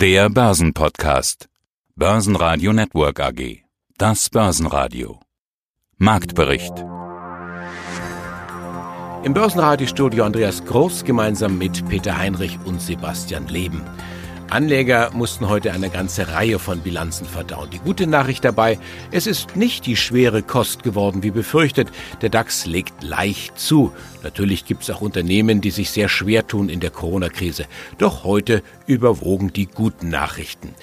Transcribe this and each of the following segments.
Der Börsenpodcast. Börsenradio Network AG. Das Börsenradio. Marktbericht. Im Börsenradiostudio Andreas Groß gemeinsam mit Peter Heinrich und Sebastian Leben. Anleger mussten heute eine ganze Reihe von Bilanzen verdauen. Die gute Nachricht dabei, es ist nicht die schwere Kost geworden, wie befürchtet. Der DAX legt leicht zu. Natürlich gibt es auch Unternehmen, die sich sehr schwer tun in der Corona-Krise. Doch heute überwogen die guten Nachrichten.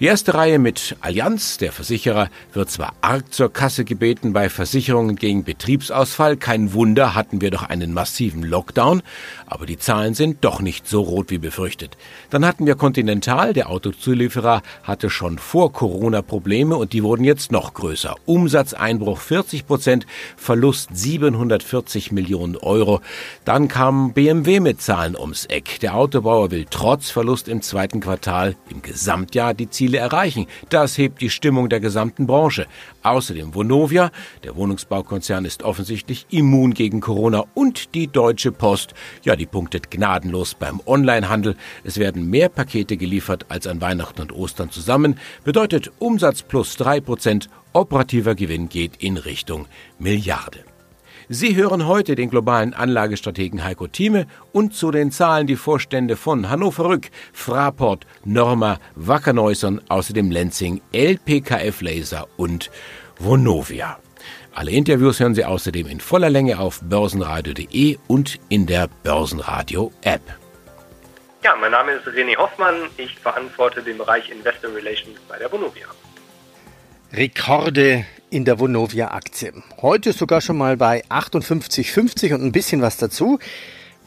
Die erste Reihe mit Allianz, der Versicherer, wird zwar arg zur Kasse gebeten bei Versicherungen gegen Betriebsausfall, kein Wunder, hatten wir doch einen massiven Lockdown, aber die Zahlen sind doch nicht so rot wie befürchtet. Dann hatten wir Continental, der Autozulieferer hatte schon vor Corona Probleme und die wurden jetzt noch größer. Umsatzeinbruch 40 Prozent, Verlust 740 Millionen Euro. Dann kam BMW mit Zahlen ums Eck. Der Autobauer will trotz Verlust im zweiten Quartal im Gesamtjahr die Ziele Ziele erreichen. Das hebt die Stimmung der gesamten Branche. Außerdem Vonovia, der Wohnungsbaukonzern ist offensichtlich immun gegen Corona und die Deutsche Post, ja, die punktet gnadenlos beim Onlinehandel. Es werden mehr Pakete geliefert als an Weihnachten und Ostern zusammen, bedeutet Umsatz plus drei Prozent, operativer Gewinn geht in Richtung Milliarde. Sie hören heute den globalen Anlagestrategen Heiko Thieme und zu den Zahlen die Vorstände von Hannover Rück, Fraport, Norma, Wackerneusern, außerdem Lenzing, LPKF Laser und Vonovia. Alle Interviews hören Sie außerdem in voller Länge auf börsenradio.de und in der Börsenradio App. Ja, mein Name ist René Hoffmann. Ich verantworte den Bereich Investor Relations bei der Vonovia. Rekorde in der Vonovia-Aktie. Heute sogar schon mal bei 58,50 und ein bisschen was dazu.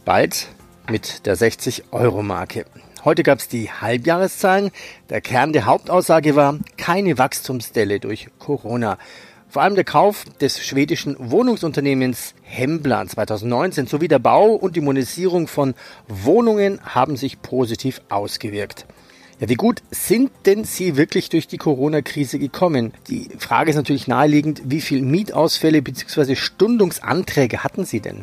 Bald mit der 60-Euro-Marke. Heute gab es die Halbjahreszahlen. Der Kern der Hauptaussage war keine Wachstumsdelle durch Corona. Vor allem der Kauf des schwedischen Wohnungsunternehmens Hembla 2019 sowie der Bau und die Monetisierung von Wohnungen haben sich positiv ausgewirkt. Ja, wie gut sind denn Sie wirklich durch die Corona-Krise gekommen? Die Frage ist natürlich naheliegend, wie viele Mietausfälle bzw. Stundungsanträge hatten Sie denn?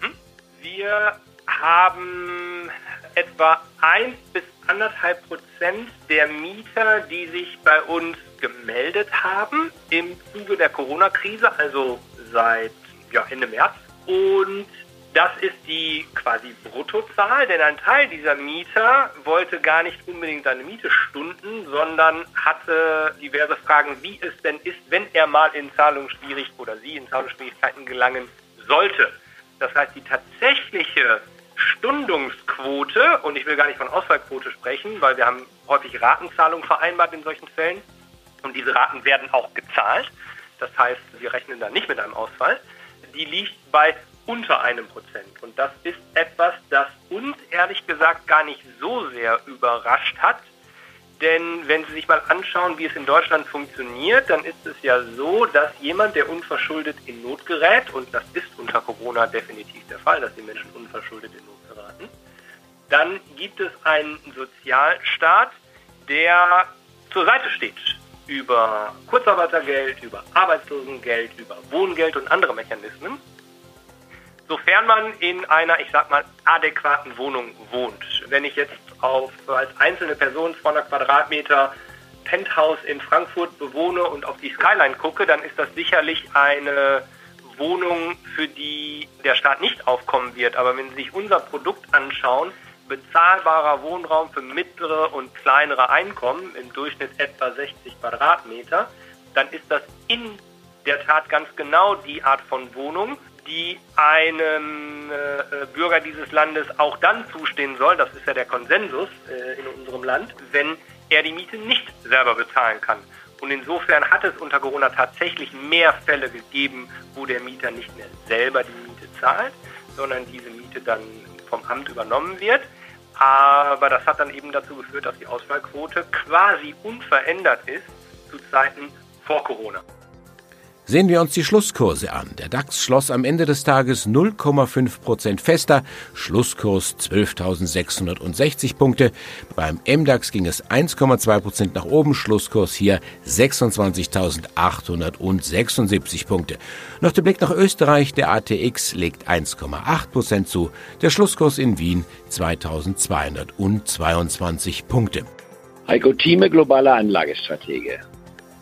Mhm. Wir haben etwa 1 bis 1,5 Prozent der Mieter, die sich bei uns gemeldet haben im Zuge der Corona-Krise, also seit ja, Ende März. Und das ist die quasi Bruttozahl, denn ein Teil dieser Mieter wollte gar nicht unbedingt seine Miete stunden, sondern hatte diverse Fragen, wie es denn ist, wenn er mal in Zahlungsschwierigkeiten oder sie in Zahlungsschwierigkeiten gelangen sollte. Das heißt, die tatsächliche Stundungsquote, und ich will gar nicht von Ausfallquote sprechen, weil wir haben häufig Ratenzahlungen vereinbart in solchen Fällen und diese Raten werden auch gezahlt. Das heißt, wir rechnen da nicht mit einem Ausfall. Die liegt bei unter einem Prozent. Und das ist etwas, das uns ehrlich gesagt gar nicht so sehr überrascht hat. Denn wenn Sie sich mal anschauen, wie es in Deutschland funktioniert, dann ist es ja so, dass jemand, der unverschuldet in Not gerät, und das ist unter Corona definitiv der Fall, dass die Menschen unverschuldet in Not geraten, dann gibt es einen Sozialstaat, der zur Seite steht über Kurzarbeitergeld, über Arbeitslosengeld, über Wohngeld und andere Mechanismen sofern man in einer, ich sag mal, adäquaten Wohnung wohnt. Wenn ich jetzt auf, als einzelne Person 200 Quadratmeter Penthouse in Frankfurt bewohne und auf die Skyline gucke, dann ist das sicherlich eine Wohnung, für die der Staat nicht aufkommen wird. Aber wenn Sie sich unser Produkt anschauen, bezahlbarer Wohnraum für mittlere und kleinere Einkommen, im Durchschnitt etwa 60 Quadratmeter, dann ist das in der Tat ganz genau die Art von Wohnung, die einem äh, Bürger dieses Landes auch dann zustehen soll, das ist ja der Konsensus äh, in unserem Land, wenn er die Miete nicht selber bezahlen kann. Und insofern hat es unter Corona tatsächlich mehr Fälle gegeben, wo der Mieter nicht mehr selber die Miete zahlt, sondern diese Miete dann vom Amt übernommen wird. Aber das hat dann eben dazu geführt, dass die Ausfallquote quasi unverändert ist zu Zeiten vor Corona. Sehen wir uns die Schlusskurse an. Der DAX schloss am Ende des Tages 0,5 Prozent fester, Schlusskurs 12.660 Punkte. Beim MDAX ging es 1,2 Prozent nach oben, Schlusskurs hier 26.876 Punkte. Noch der Blick nach Österreich, der ATX legt 1,8 Prozent zu, der Schlusskurs in Wien 2.222 Punkte. Heiko Thieme, globaler Anlagestratege.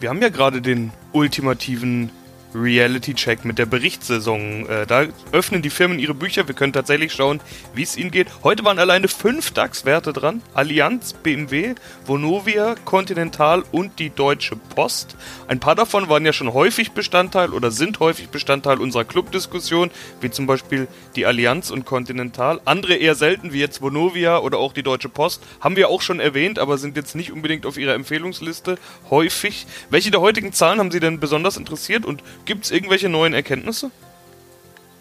Wir haben ja gerade den ultimativen Reality-Check mit der Berichtssaison. Äh, da öffnen die Firmen ihre Bücher. Wir können tatsächlich schauen, wie es ihnen geht. Heute waren alleine fünf DAX-Werte dran. Allianz, BMW, Vonovia, Continental und die Deutsche Post. Ein paar davon waren ja schon häufig Bestandteil oder sind häufig Bestandteil unserer Clubdiskussion, wie zum Beispiel die Allianz und Continental. Andere eher selten, wie jetzt Vonovia oder auch die Deutsche Post, haben wir auch schon erwähnt, aber sind jetzt nicht unbedingt auf ihrer Empfehlungsliste häufig. Welche der heutigen Zahlen haben Sie denn besonders interessiert und Gibt es irgendwelche neuen Erkenntnisse?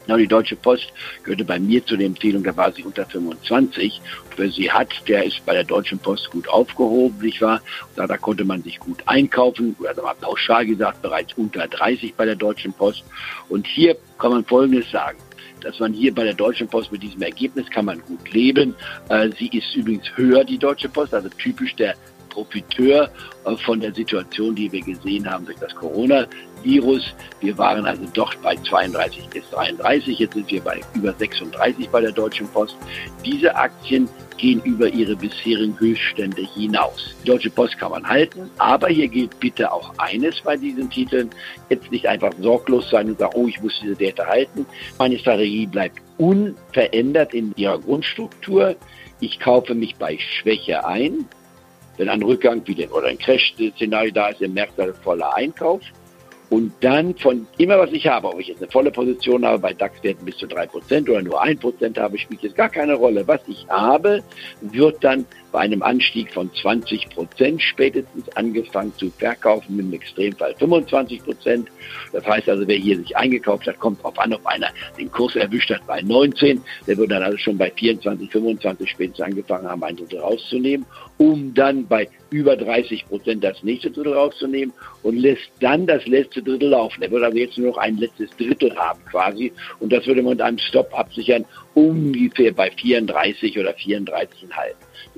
Ja, die Deutsche Post gehörte bei mir zu der Empfehlung, da war sie unter 25. Wer sie hat, der ist bei der Deutschen Post gut aufgehoben, nicht wahr? Da, da konnte man sich gut einkaufen, oder mal pauschal gesagt, bereits unter 30 bei der Deutschen Post. Und hier kann man Folgendes sagen dass man hier bei der Deutschen Post mit diesem Ergebnis kann man gut leben. Äh, sie ist übrigens höher, die Deutsche Post, also typisch der Profiteur äh, von der Situation, die wir gesehen haben durch das Coronavirus. Wir waren also doch bei 32 bis 33, jetzt sind wir bei über 36 bei der Deutschen Post. Diese Aktien gehen über ihre bisherigen Höchststände hinaus. Die Deutsche Post kann man halten, aber hier gilt bitte auch eines bei diesen Titeln, jetzt nicht einfach sorglos sein und sagen, oh, ich muss diese Werte halten. Meine Strategie bleibt unverändert in ihrer Grundstruktur. Ich kaufe mich bei Schwäche ein, wenn ein Rückgang wie den, oder ein Crash-Szenario da ist, im Märkte halt voller Einkauf. Und dann von immer, was ich habe, ob ich jetzt eine volle Position habe bei DAX-Werten bis zu 3% oder nur 1% habe, spielt jetzt gar keine Rolle. Was ich habe, wird dann bei einem Anstieg von 20 Prozent spätestens angefangen zu verkaufen, im Extremfall 25 Prozent. Das heißt also, wer hier sich eingekauft hat, kommt darauf an, ob einer den Kurs erwischt hat bei 19. Der wird dann also schon bei 24, 25 spätestens angefangen haben, ein Drittel rauszunehmen, um dann bei über 30 Prozent das nächste Drittel rauszunehmen und lässt dann das letzte Drittel laufen. Er wird also jetzt nur noch ein letztes Drittel haben quasi und das würde man mit einem Stop absichern, ungefähr bei 34 oder 34,5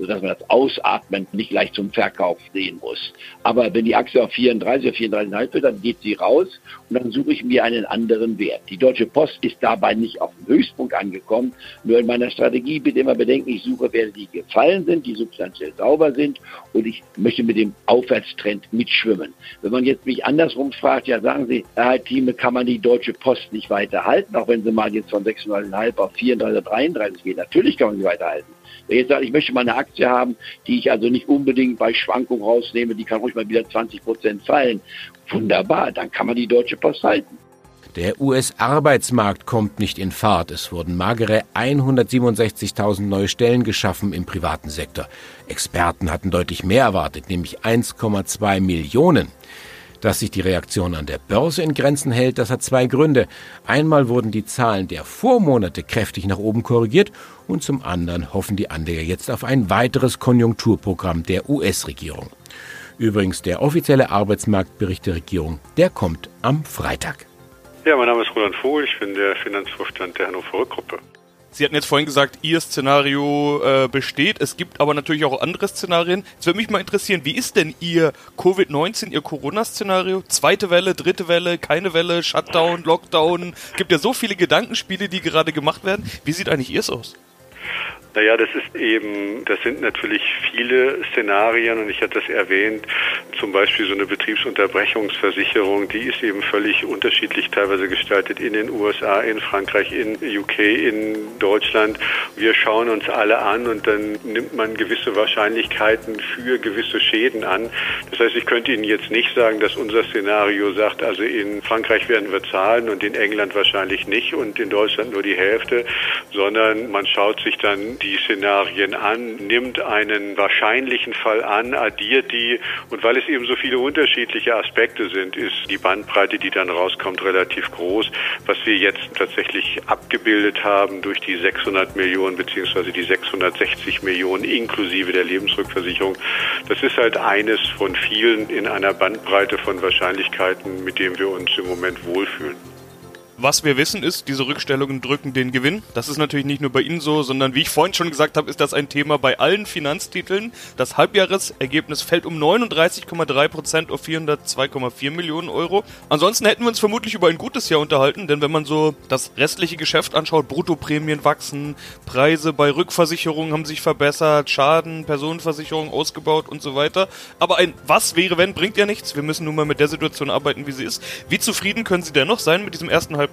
sodass man das Ausatmen nicht gleich zum Verkauf sehen muss. Aber wenn die Aktie auf 34 oder 34,5 wird, dann geht sie raus und dann suche ich mir einen anderen Wert. Die Deutsche Post ist dabei nicht auf dem Höchstpunkt angekommen. Nur in meiner Strategie bitte immer bedenken, ich suche Werte, die gefallen sind, die substanziell sauber sind und ich möchte mit dem Aufwärtstrend mitschwimmen. Wenn man jetzt mich andersrum fragt, ja sagen Sie, Herr Thieme, kann man die Deutsche Post nicht weiterhalten, auch wenn sie mal jetzt von 6,5 auf 34, 33 geht. Natürlich kann man sie weiterhalten. Wenn ich jetzt sage, ich möchte mal eine Aktie haben, die ich also nicht unbedingt bei Schwankungen rausnehme, die kann ruhig mal wieder 20 Prozent fallen. Wunderbar, dann kann man die Deutsche Post halten. Der US-Arbeitsmarkt kommt nicht in Fahrt. Es wurden magere 167.000 neue Stellen geschaffen im privaten Sektor. Experten hatten deutlich mehr erwartet, nämlich 1,2 Millionen. Dass sich die Reaktion an der Börse in Grenzen hält, das hat zwei Gründe. Einmal wurden die Zahlen der Vormonate kräftig nach oben korrigiert und zum anderen hoffen die Anleger jetzt auf ein weiteres Konjunkturprogramm der US-Regierung. Übrigens, der offizielle Arbeitsmarktbericht der Regierung, der kommt am Freitag. Ja, mein Name ist Roland Vogel, ich bin der Finanzvorstand der Hannover Gruppe. Sie hatten jetzt vorhin gesagt, Ihr Szenario äh, besteht. Es gibt aber natürlich auch andere Szenarien. Jetzt würde mich mal interessieren, wie ist denn Ihr Covid-19, Ihr Corona-Szenario? Zweite Welle, dritte Welle, keine Welle, Shutdown, Lockdown. Gibt ja so viele Gedankenspiele, die gerade gemacht werden. Wie sieht eigentlich Ihrs aus? Naja, das ist eben, das sind natürlich viele Szenarien und ich hatte das erwähnt, zum Beispiel so eine Betriebsunterbrechungsversicherung, die ist eben völlig unterschiedlich teilweise gestaltet in den USA, in Frankreich, in UK, in Deutschland. Wir schauen uns alle an und dann nimmt man gewisse Wahrscheinlichkeiten für gewisse Schäden an. Das heißt, ich könnte Ihnen jetzt nicht sagen, dass unser Szenario sagt, also in Frankreich werden wir zahlen und in England wahrscheinlich nicht und in Deutschland nur die Hälfte, sondern man schaut sich dann die Szenarien an, nimmt einen wahrscheinlichen Fall an, addiert die und weil es eben so viele unterschiedliche Aspekte sind, ist die Bandbreite, die dann rauskommt, relativ groß. Was wir jetzt tatsächlich abgebildet haben durch die 600 Millionen beziehungsweise die 660 Millionen inklusive der Lebensrückversicherung, das ist halt eines von vielen in einer Bandbreite von Wahrscheinlichkeiten, mit dem wir uns im Moment wohlfühlen. Was wir wissen ist, diese Rückstellungen drücken den Gewinn. Das ist natürlich nicht nur bei Ihnen so, sondern wie ich vorhin schon gesagt habe, ist das ein Thema bei allen Finanztiteln. Das Halbjahresergebnis fällt um 39,3 Prozent auf 402,4 Millionen Euro. Ansonsten hätten wir uns vermutlich über ein gutes Jahr unterhalten, denn wenn man so das restliche Geschäft anschaut, Bruttoprämien wachsen, Preise bei Rückversicherungen haben sich verbessert, Schaden, Personenversicherung ausgebaut und so weiter. Aber ein Was wäre wenn bringt ja nichts. Wir müssen nun mal mit der Situation arbeiten, wie sie ist. Wie zufrieden können Sie dennoch sein mit diesem ersten Halbjahr?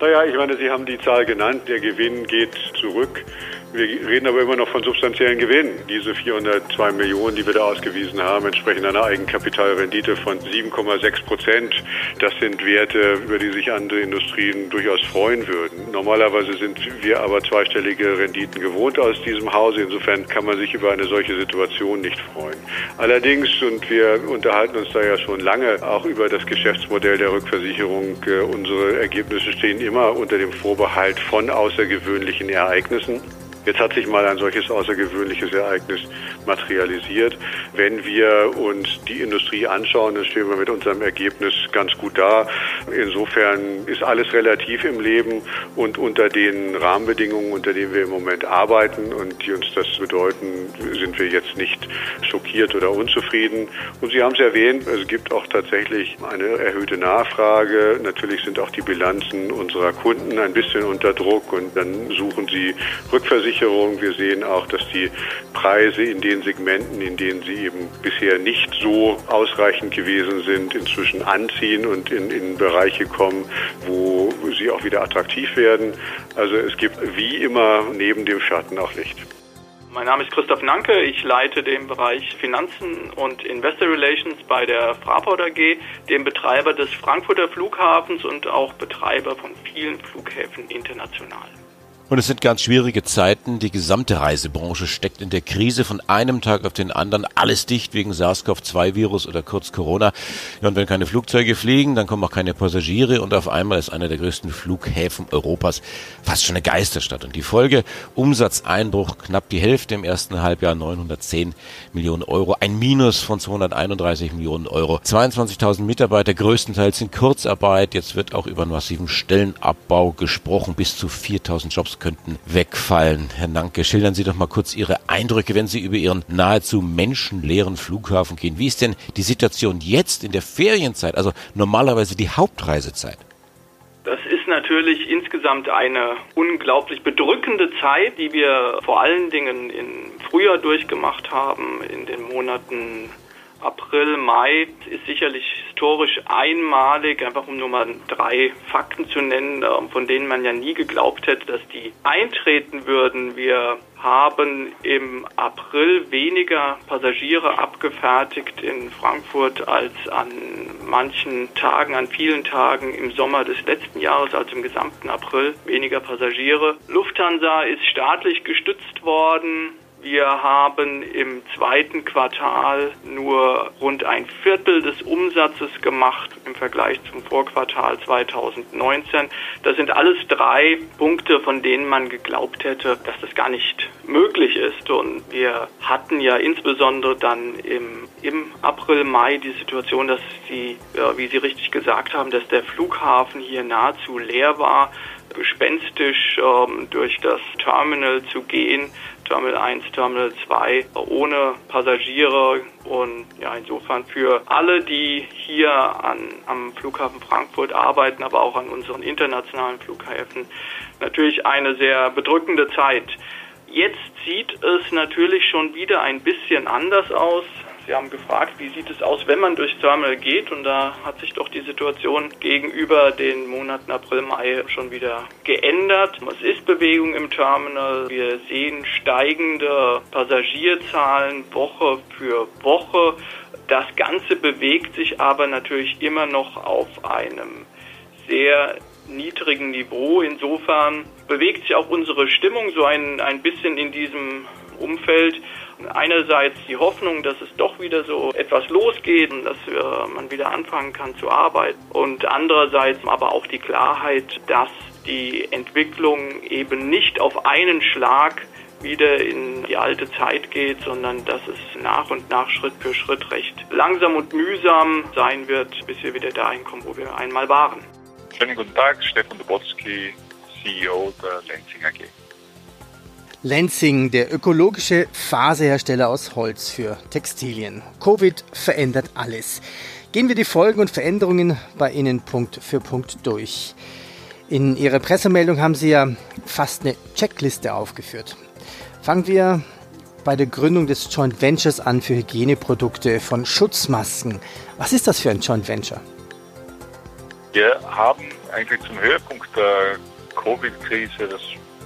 Naja, ich meine, Sie haben die Zahl genannt, der Gewinn geht zurück. Wir reden aber immer noch von substanziellen Gewinnen. Diese 402 Millionen, die wir da ausgewiesen haben, entsprechen einer Eigenkapitalrendite von 7,6 Prozent. Das sind Werte, über die sich andere Industrien durchaus freuen würden. Normalerweise sind wir aber zweistellige Renditen gewohnt aus diesem Hause. Insofern kann man sich über eine solche Situation nicht freuen. Allerdings, und wir unterhalten uns da ja schon lange auch über das Geschäftsmodell der Rückversicherung, äh, unsere Ergebnisse stehen immer unter dem Vorbehalt von außergewöhnlichen Ereignissen. Jetzt hat sich mal ein solches außergewöhnliches Ereignis materialisiert. Wenn wir uns die Industrie anschauen, dann stehen wir mit unserem Ergebnis ganz gut da. Insofern ist alles relativ im Leben und unter den Rahmenbedingungen, unter denen wir im Moment arbeiten und die uns das bedeuten, sind wir jetzt nicht schockiert oder unzufrieden. Und Sie haben es erwähnt, es gibt auch tatsächlich eine erhöhte Nachfrage. Natürlich sind auch die Bilanzen unserer Kunden ein bisschen unter Druck und dann suchen sie Rückversicherungen Versicherung. Wir sehen auch, dass die Preise in den Segmenten, in denen sie eben bisher nicht so ausreichend gewesen sind, inzwischen anziehen und in, in Bereiche kommen, wo sie auch wieder attraktiv werden. Also es gibt wie immer neben dem Schatten auch Licht. Mein Name ist Christoph Nanke. Ich leite den Bereich Finanzen und Investor Relations bei der Fraport AG, dem Betreiber des Frankfurter Flughafens und auch Betreiber von vielen Flughäfen international. Und es sind ganz schwierige Zeiten. Die gesamte Reisebranche steckt in der Krise von einem Tag auf den anderen. Alles dicht wegen SARS-CoV-2-Virus oder kurz Corona. Ja, und wenn keine Flugzeuge fliegen, dann kommen auch keine Passagiere. Und auf einmal ist einer der größten Flughäfen Europas fast schon eine Geisterstadt. Und die Folge, Umsatzeinbruch knapp die Hälfte im ersten Halbjahr, 910 Millionen Euro. Ein Minus von 231 Millionen Euro. 22.000 Mitarbeiter, größtenteils in Kurzarbeit. Jetzt wird auch über einen massiven Stellenabbau gesprochen. Bis zu 4.000 Jobs könnten wegfallen. Herr Nanke, schildern Sie doch mal kurz Ihre Eindrücke, wenn Sie über Ihren nahezu menschenleeren Flughafen gehen. Wie ist denn die Situation jetzt in der Ferienzeit, also normalerweise die Hauptreisezeit? Das ist natürlich insgesamt eine unglaublich bedrückende Zeit, die wir vor allen Dingen im Frühjahr durchgemacht haben, in den Monaten April, Mai ist sicherlich historisch einmalig, einfach um nur mal drei Fakten zu nennen, ähm, von denen man ja nie geglaubt hätte, dass die eintreten würden. Wir haben im April weniger Passagiere abgefertigt in Frankfurt als an manchen Tagen, an vielen Tagen im Sommer des letzten Jahres, also im gesamten April, weniger Passagiere. Lufthansa ist staatlich gestützt worden. Wir haben im zweiten Quartal nur rund ein Viertel des Umsatzes gemacht im Vergleich zum Vorquartal 2019. Das sind alles drei Punkte, von denen man geglaubt hätte, dass das gar nicht möglich ist. Und wir hatten ja insbesondere dann im, im April, Mai die Situation, dass Sie, wie Sie richtig gesagt haben, dass der Flughafen hier nahezu leer war gespenstisch ähm, durch das Terminal zu gehen, Terminal 1, Terminal 2, ohne Passagiere und ja, insofern für alle, die hier an, am Flughafen Frankfurt arbeiten, aber auch an unseren internationalen Flughäfen, natürlich eine sehr bedrückende Zeit. Jetzt sieht es natürlich schon wieder ein bisschen anders aus. Sie haben gefragt, wie sieht es aus, wenn man durchs Terminal geht und da hat sich doch die Situation gegenüber den Monaten April, Mai schon wieder geändert. Es ist Bewegung im Terminal. Wir sehen steigende Passagierzahlen Woche für Woche. Das Ganze bewegt sich aber natürlich immer noch auf einem sehr niedrigen Niveau. Insofern bewegt sich auch unsere Stimmung so ein, ein bisschen in diesem Umfeld. Einerseits die Hoffnung, dass es doch wieder so etwas losgeht dass man wieder anfangen kann zu arbeiten. Und andererseits aber auch die Klarheit, dass die Entwicklung eben nicht auf einen Schlag wieder in die alte Zeit geht, sondern dass es nach und nach Schritt für Schritt recht langsam und mühsam sein wird, bis wir wieder dahin kommen, wo wir einmal waren. Schönen guten Tag, Stefan Dubowski, CEO der Lenzing AG. Lenzing, der ökologische Faserhersteller aus Holz für Textilien. Covid verändert alles. Gehen wir die Folgen und Veränderungen bei Ihnen Punkt für Punkt durch. In Ihrer Pressemeldung haben Sie ja fast eine Checkliste aufgeführt. Fangen wir bei der Gründung des Joint Ventures an für Hygieneprodukte von Schutzmasken. Was ist das für ein Joint Venture? Wir haben eigentlich zum Höhepunkt der Covid-Krise, das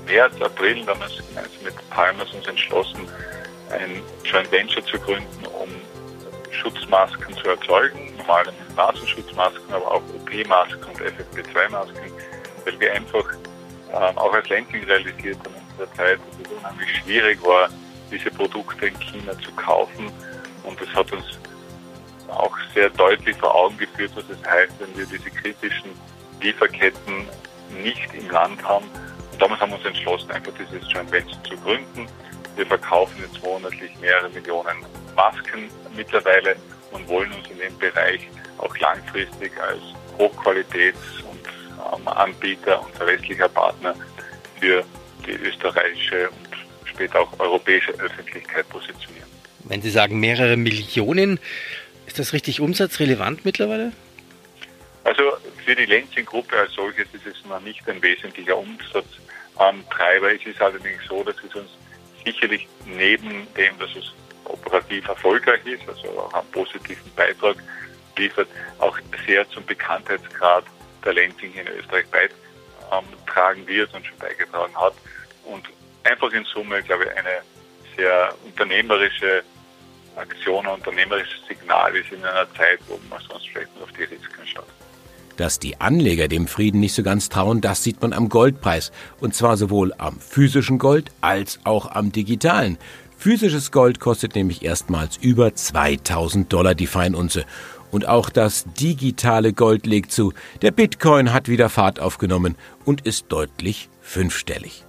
März, April, damals mit Palmers uns entschlossen, ein Joint Venture zu gründen, um Schutzmasken zu erzeugen, normale Nasenschutzmasken, aber auch OP-Masken und FFP2-Masken, weil wir einfach ähm, auch als Lenking realisiert haben in dieser Zeit, dass es unheimlich schwierig war, diese Produkte in China zu kaufen. Und das hat uns auch sehr deutlich vor Augen geführt, was es heißt, wenn wir diese kritischen Lieferketten nicht im Land haben. Damals haben wir uns entschlossen, einfach dieses Joint Venture zu gründen. Wir verkaufen jetzt monatlich mehrere Millionen Masken mittlerweile und wollen uns in dem Bereich auch langfristig als Hochqualitäts- und ähm, Anbieter und verlässlicher Partner für die österreichische und später auch europäische Öffentlichkeit positionieren. Wenn Sie sagen mehrere Millionen, ist das richtig umsatzrelevant mittlerweile? Also für die Lenzing-Gruppe als solches ist es noch nicht ein wesentlicher Umsatztreiber. Es ist allerdings so, dass es uns sicherlich neben dem, dass es operativ erfolgreich ist, also auch einen positiven Beitrag liefert, auch sehr zum Bekanntheitsgrad der Lenzing in Österreich beitragen wird und schon beigetragen hat. Und einfach in Summe, glaube ich, eine sehr unternehmerische Aktion, ein unternehmerisches Signal ist in einer Zeit, wo man sonst vielleicht nur auf die Risiken schaut. Dass die Anleger dem Frieden nicht so ganz trauen, das sieht man am Goldpreis. Und zwar sowohl am physischen Gold als auch am digitalen. Physisches Gold kostet nämlich erstmals über 2000 Dollar die Feinunze. Und auch das digitale Gold legt zu. Der Bitcoin hat wieder Fahrt aufgenommen und ist deutlich fünfstellig.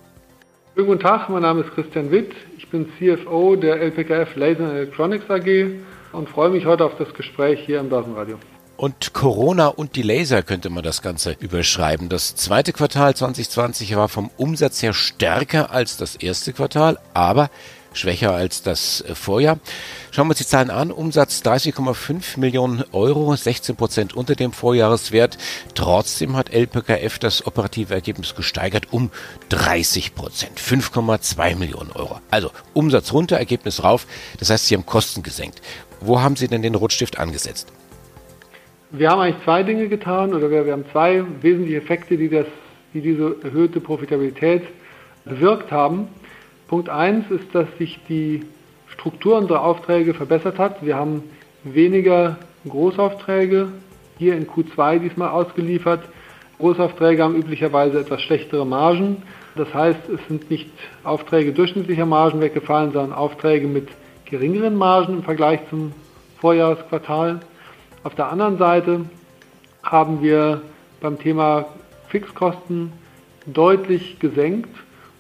Schönen guten Tag, mein Name ist Christian Witt. Ich bin CFO der LPKF Laser Electronics AG und freue mich heute auf das Gespräch hier im Börsenradio. Und Corona und die Laser könnte man das Ganze überschreiben. Das zweite Quartal 2020 war vom Umsatz her stärker als das erste Quartal, aber schwächer als das Vorjahr. Schauen wir uns die Zahlen an. Umsatz 30,5 Millionen Euro, 16 Prozent unter dem Vorjahreswert. Trotzdem hat LPKF das operative Ergebnis gesteigert um 30 Prozent, 5,2 Millionen Euro. Also Umsatz runter, Ergebnis rauf. Das heißt, Sie haben Kosten gesenkt. Wo haben Sie denn den Rotstift angesetzt? Wir haben eigentlich zwei Dinge getan oder wir, wir haben zwei wesentliche Effekte, die, das, die diese erhöhte Profitabilität bewirkt haben. Punkt 1 ist, dass sich die Struktur unserer Aufträge verbessert hat. Wir haben weniger Großaufträge hier in Q2 diesmal ausgeliefert. Großaufträge haben üblicherweise etwas schlechtere Margen. Das heißt, es sind nicht Aufträge durchschnittlicher Margen weggefallen, sondern Aufträge mit geringeren Margen im Vergleich zum Vorjahresquartal. Auf der anderen Seite haben wir beim Thema Fixkosten deutlich gesenkt.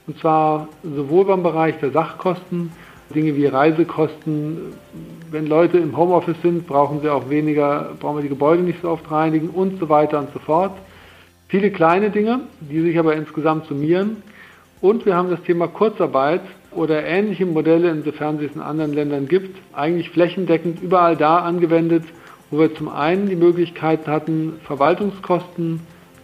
Und zwar sowohl beim Bereich der Sachkosten, Dinge wie Reisekosten. Wenn Leute im Homeoffice sind, brauchen sie auch weniger, brauchen wir die Gebäude nicht so oft reinigen und so weiter und so fort. Viele kleine Dinge, die sich aber insgesamt summieren. Und wir haben das Thema Kurzarbeit oder ähnliche Modelle, insofern sie es in anderen Ländern gibt, eigentlich flächendeckend überall da angewendet, wo wir zum einen die Möglichkeit hatten, Verwaltungskosten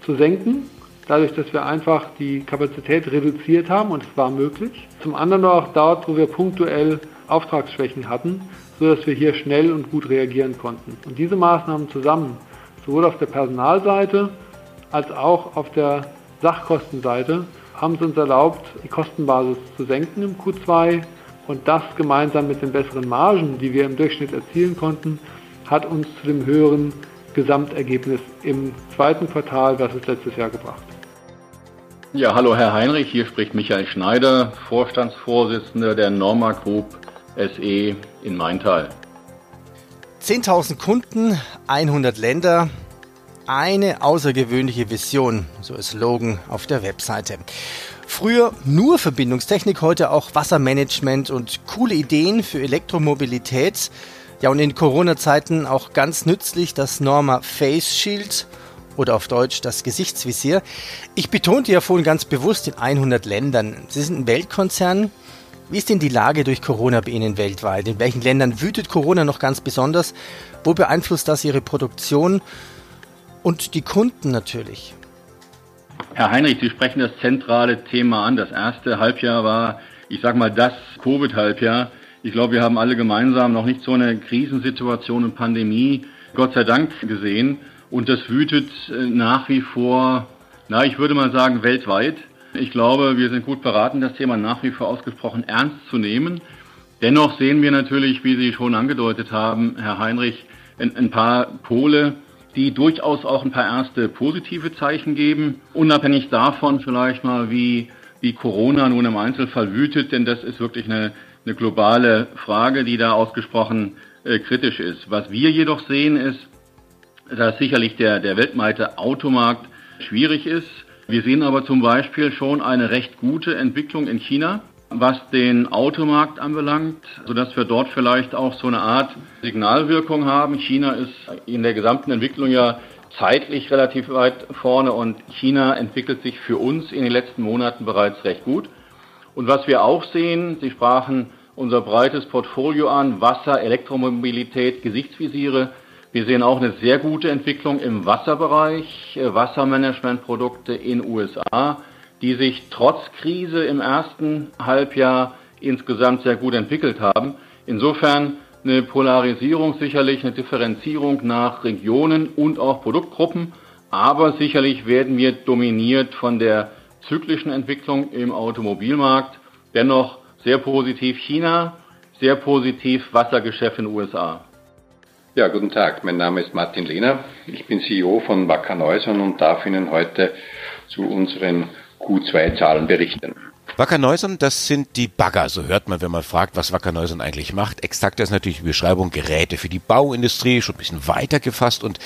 zu senken, dadurch, dass wir einfach die Kapazität reduziert haben und es war möglich. Zum anderen auch dort, wo wir punktuell Auftragsschwächen hatten, sodass wir hier schnell und gut reagieren konnten. Und diese Maßnahmen zusammen, sowohl auf der Personalseite als auch auf der Sachkostenseite, haben es uns erlaubt, die Kostenbasis zu senken im Q2 und das gemeinsam mit den besseren Margen, die wir im Durchschnitt erzielen konnten, hat uns zu dem höheren Gesamtergebnis im zweiten Quartal versus letztes Jahr gebracht. Ja, hallo Herr Heinrich, hier spricht Michael Schneider, Vorstandsvorsitzender der Norma Group SE in Maintal. 10.000 Kunden, 100 Länder, eine außergewöhnliche Vision, so ist Slogan auf der Webseite. Früher nur Verbindungstechnik, heute auch Wassermanagement und coole Ideen für Elektromobilität. Ja, und in Corona-Zeiten auch ganz nützlich das Norma Face Shield oder auf Deutsch das Gesichtsvisier. Ich betonte ja vorhin ganz bewusst in 100 Ländern. Sie sind ein Weltkonzern. Wie ist denn die Lage durch Corona bei Ihnen weltweit? In welchen Ländern wütet Corona noch ganz besonders? Wo beeinflusst das Ihre Produktion und die Kunden natürlich? Herr Heinrich, Sie sprechen das zentrale Thema an. Das erste Halbjahr war, ich sage mal, das Covid-Halbjahr. Ich glaube, wir haben alle gemeinsam noch nicht so eine Krisensituation und Pandemie, Gott sei Dank, gesehen. Und das wütet äh, nach wie vor, na, ich würde mal sagen, weltweit. Ich glaube, wir sind gut beraten, das Thema nach wie vor ausgesprochen ernst zu nehmen. Dennoch sehen wir natürlich, wie Sie schon angedeutet haben, Herr Heinrich, ein, paar Pole, die durchaus auch ein paar erste positive Zeichen geben. Unabhängig davon vielleicht mal, wie, wie Corona nun im Einzelfall wütet, denn das ist wirklich eine, eine globale Frage, die da ausgesprochen äh, kritisch ist. Was wir jedoch sehen, ist, dass sicherlich der, der weltweite Automarkt schwierig ist. Wir sehen aber zum Beispiel schon eine recht gute Entwicklung in China, was den Automarkt anbelangt, sodass wir dort vielleicht auch so eine Art Signalwirkung haben. China ist in der gesamten Entwicklung ja zeitlich relativ weit vorne und China entwickelt sich für uns in den letzten Monaten bereits recht gut. Und was wir auch sehen, Sie sprachen unser breites Portfolio an, Wasser, Elektromobilität, Gesichtsvisiere. Wir sehen auch eine sehr gute Entwicklung im Wasserbereich, äh, Wassermanagementprodukte in USA, die sich trotz Krise im ersten Halbjahr insgesamt sehr gut entwickelt haben. Insofern eine Polarisierung sicherlich, eine Differenzierung nach Regionen und auch Produktgruppen, aber sicherlich werden wir dominiert von der zyklischen Entwicklung im Automobilmarkt. Dennoch sehr positiv China, sehr positiv Wassergeschäft in den USA. Ja, guten Tag. Mein Name ist Martin Lehner. Ich bin CEO von Wacker Neuson und darf Ihnen heute zu unseren Q2-Zahlen berichten. Wacker Neuson, das sind die Bagger, so hört man, wenn man fragt, was Wacker Neuson eigentlich macht. Exakt ist natürlich die Beschreibung Geräte für die Bauindustrie, schon ein bisschen weiter gefasst und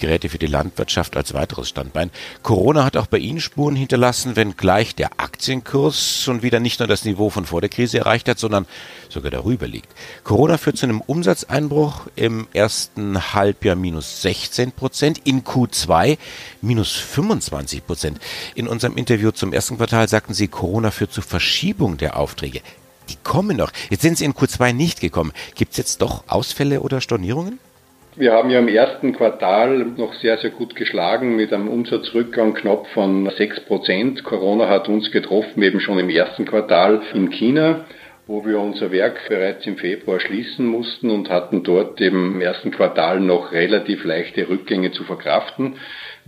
Geräte für die Landwirtschaft als weiteres Standbein. Corona hat auch bei Ihnen Spuren hinterlassen, wenngleich der Aktienkurs schon wieder nicht nur das Niveau von vor der Krise erreicht hat, sondern sogar darüber liegt. Corona führt zu einem Umsatzeinbruch im ersten Halbjahr minus 16 Prozent, in Q2 minus 25 Prozent. In unserem Interview zum ersten Quartal sagten Sie, Corona führt zu zu Verschiebung der Aufträge. Die kommen noch. Jetzt sind sie in Q2 nicht gekommen. Gibt es jetzt doch Ausfälle oder Stornierungen? Wir haben ja im ersten Quartal noch sehr, sehr gut geschlagen mit einem Umsatzrückgang knapp von 6 Prozent. Corona hat uns getroffen, eben schon im ersten Quartal in China wo wir unser Werk bereits im Februar schließen mussten und hatten dort im ersten Quartal noch relativ leichte Rückgänge zu verkraften.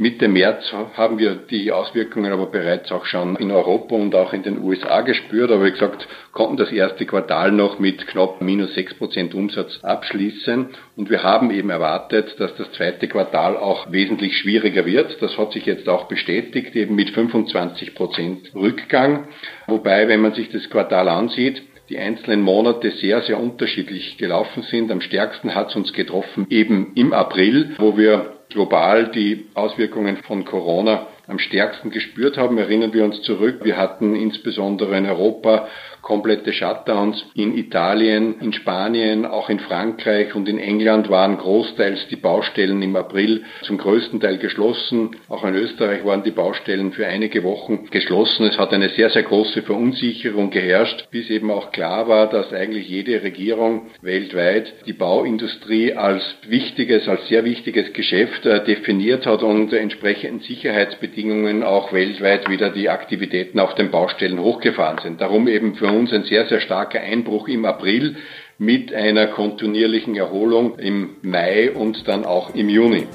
Mitte März haben wir die Auswirkungen aber bereits auch schon in Europa und auch in den USA gespürt. Aber wie gesagt, konnten das erste Quartal noch mit knapp minus sechs Prozent Umsatz abschließen. Und wir haben eben erwartet, dass das zweite Quartal auch wesentlich schwieriger wird. Das hat sich jetzt auch bestätigt, eben mit 25 Prozent Rückgang. Wobei, wenn man sich das Quartal ansieht, die einzelnen Monate sehr, sehr unterschiedlich gelaufen sind. Am stärksten hat es uns getroffen eben im April, wo wir global die Auswirkungen von Corona am stärksten gespürt haben. Erinnern wir uns zurück, wir hatten insbesondere in Europa komplette Shutdowns. In Italien, in Spanien, auch in Frankreich und in England waren großteils die Baustellen im April zum größten Teil geschlossen. Auch in Österreich waren die Baustellen für einige Wochen geschlossen. Es hat eine sehr, sehr große Verunsicherung geherrscht, bis eben auch klar war, dass eigentlich jede Regierung weltweit die Bauindustrie als wichtiges, als sehr wichtiges Geschäft äh, definiert hat und entsprechenden Sicherheitsbedingungen auch weltweit wieder die Aktivitäten auf den Baustellen hochgefahren sind. Darum eben für uns ein sehr, sehr starker Einbruch im April mit einer kontinuierlichen Erholung im Mai und dann auch im Juni.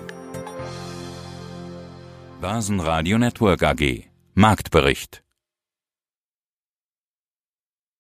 Basen Radio Network AG Marktbericht